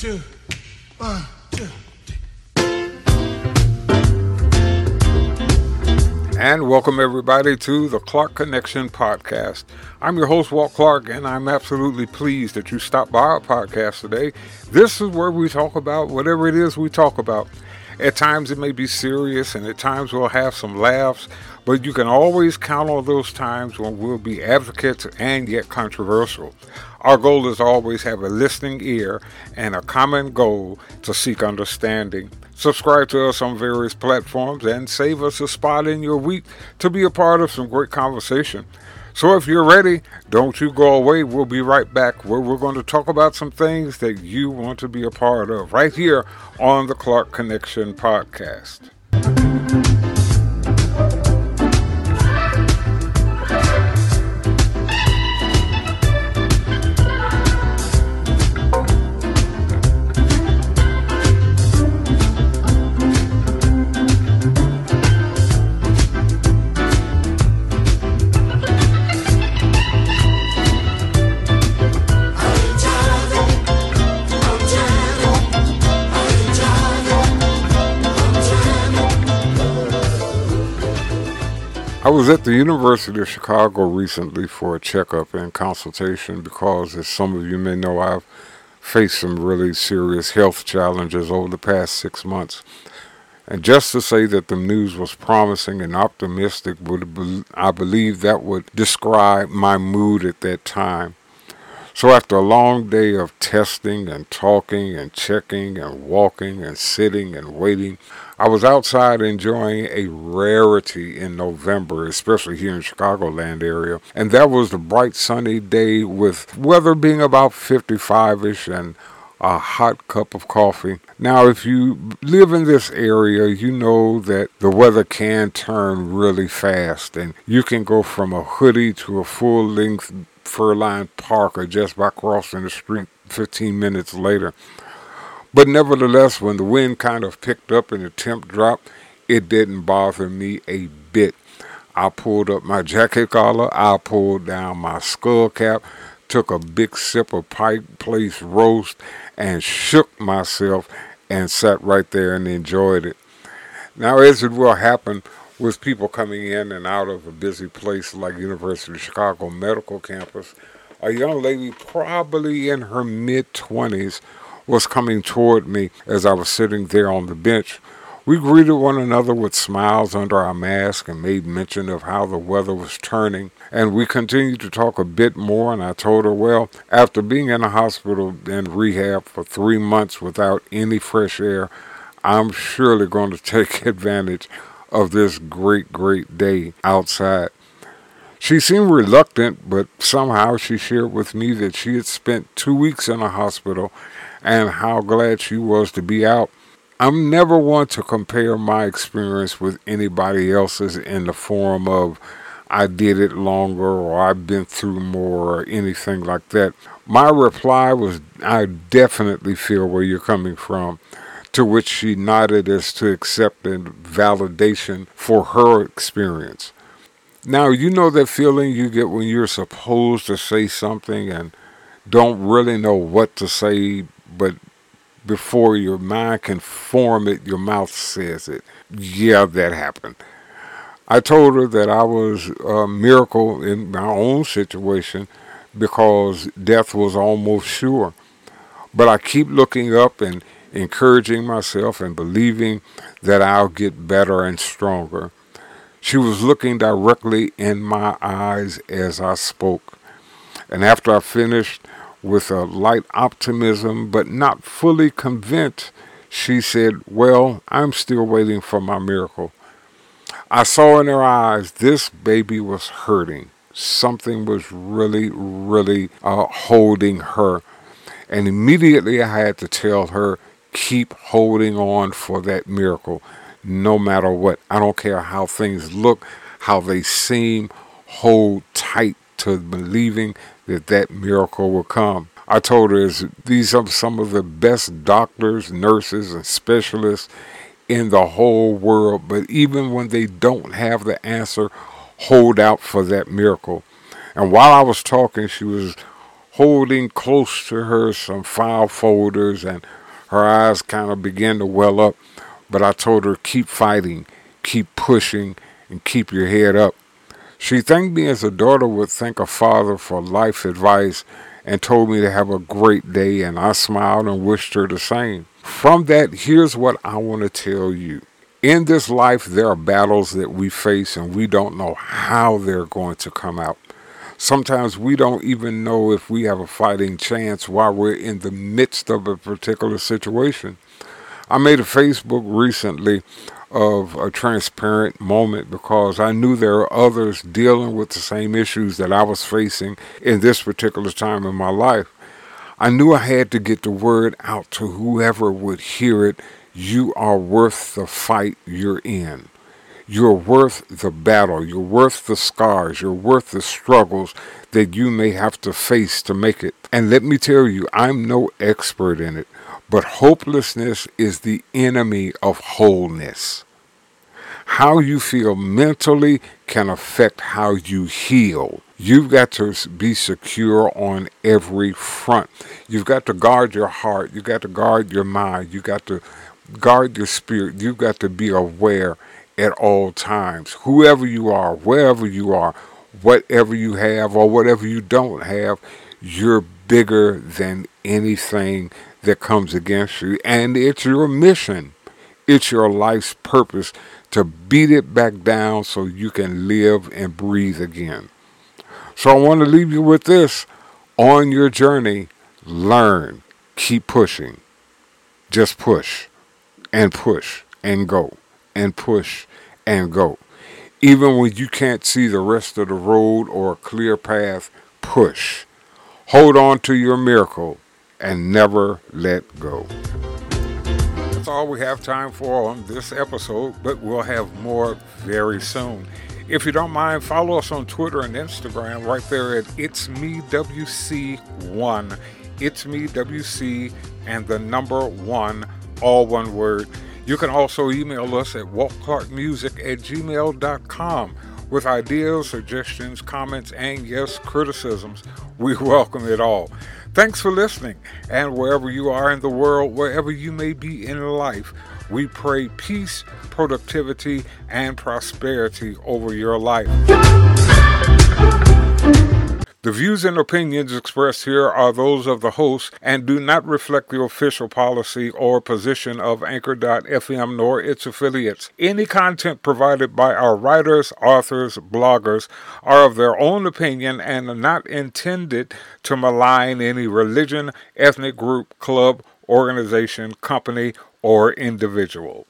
two, one, two. And welcome everybody to the Clark Connection podcast. I'm your host, Walt Clark, and I'm absolutely pleased that you stopped by our podcast today. This is where we talk about whatever it is we talk about. At times it may be serious, and at times we'll have some laughs, but you can always count on those times when we'll be advocates and yet controversial. Our goal is always have a listening ear and a common goal to seek understanding. Subscribe to us on various platforms and save us a spot in your week to be a part of some great conversation. So if you're ready, don't you go away. We'll be right back where we're going to talk about some things that you want to be a part of right here on the Clark Connection podcast. Was at the University of Chicago recently for a checkup and consultation because, as some of you may know, I've faced some really serious health challenges over the past six months. And just to say that the news was promising and optimistic, would I believe that would describe my mood at that time. So after a long day of testing and talking and checking and walking and sitting and waiting, I was outside enjoying a rarity in November, especially here in Chicagoland area, and that was the bright sunny day with weather being about 55ish and a hot cup of coffee. Now, if you live in this area, you know that the weather can turn really fast, and you can go from a hoodie to a full length fur-lined parka just by crossing the street 15 minutes later. But nevertheless, when the wind kind of picked up and the temp dropped, it didn't bother me a bit. I pulled up my jacket collar, I pulled down my skull cap, took a big sip of Pike Place roast, and shook myself and sat right there and enjoyed it. Now, as it will happen, with people coming in and out of a busy place like University of Chicago Medical Campus, a young lady, probably in her mid 20s, was coming toward me as I was sitting there on the bench. We greeted one another with smiles under our mask and made mention of how the weather was turning. And we continued to talk a bit more. And I told her, well, after being in a hospital and rehab for three months without any fresh air, I'm surely going to take advantage of this great, great day outside. She seemed reluctant, but somehow she shared with me that she had spent two weeks in a hospital and how glad she was to be out. I'm never one to compare my experience with anybody else's in the form of I did it longer or I've been through more or anything like that. My reply was I definitely feel where you're coming from to which she nodded as to accept accepting validation for her experience. Now, you know that feeling you get when you're supposed to say something and don't really know what to say, but before your mind can form it, your mouth says it. Yeah, that happened. I told her that I was a miracle in my own situation because death was almost sure. But I keep looking up and encouraging myself and believing that I'll get better and stronger. She was looking directly in my eyes as I spoke. And after I finished with a light optimism, but not fully convinced, she said, Well, I'm still waiting for my miracle. I saw in her eyes this baby was hurting. Something was really, really uh, holding her. And immediately I had to tell her keep holding on for that miracle no matter what. I don't care how things look, how they seem, hold tight to believing that that miracle will come. I told her these are some of the best doctors, nurses, and specialists in the whole world, but even when they don't have the answer, hold out for that miracle. And while I was talking, she was holding close to her some file folders, and her eyes kind of began to well up. But I told her, keep fighting, keep pushing, and keep your head up. She thanked me as a daughter would thank a father for life advice and told me to have a great day, and I smiled and wished her the same. From that, here's what I want to tell you. In this life, there are battles that we face, and we don't know how they're going to come out. Sometimes we don't even know if we have a fighting chance while we're in the midst of a particular situation. I made a Facebook recently of a transparent moment because I knew there are others dealing with the same issues that I was facing in this particular time in my life. I knew I had to get the word out to whoever would hear it. You are worth the fight you're in. You're worth the battle. You're worth the scars. You're worth the struggles that you may have to face to make it. And let me tell you, I'm no expert in it. But hopelessness is the enemy of wholeness. How you feel mentally can affect how you heal. You've got to be secure on every front. You've got to guard your heart. You've got to guard your mind. You've got to guard your spirit. You've got to be aware at all times. Whoever you are, wherever you are, whatever you have or whatever you don't have, you're bigger than anything that comes against you. And it's your mission, it's your life's purpose to beat it back down so you can live and breathe again. So I want to leave you with this on your journey, learn, keep pushing. Just push and push and go and push and go. Even when you can't see the rest of the road or a clear path, push. Hold on to your miracle and never let go. That's all we have time for on this episode, but we'll have more very soon. If you don't mind, follow us on Twitter and Instagram right there at It's Me WC1. It's Me WC and the number one, all one word. You can also email us at waltclarkmusic at gmail.com with ideas, suggestions, comments, and yes, criticisms. We welcome it all. Thanks for listening. And wherever you are in the world, wherever you may be in life, we pray peace, productivity, and prosperity over your life. The views and opinions expressed here are those of the host and do not reflect the official policy or position of Anchor.fm nor its affiliates. Any content provided by our writers, authors, bloggers are of their own opinion and are not intended to malign any religion, ethnic group, club, organization, company, or individual.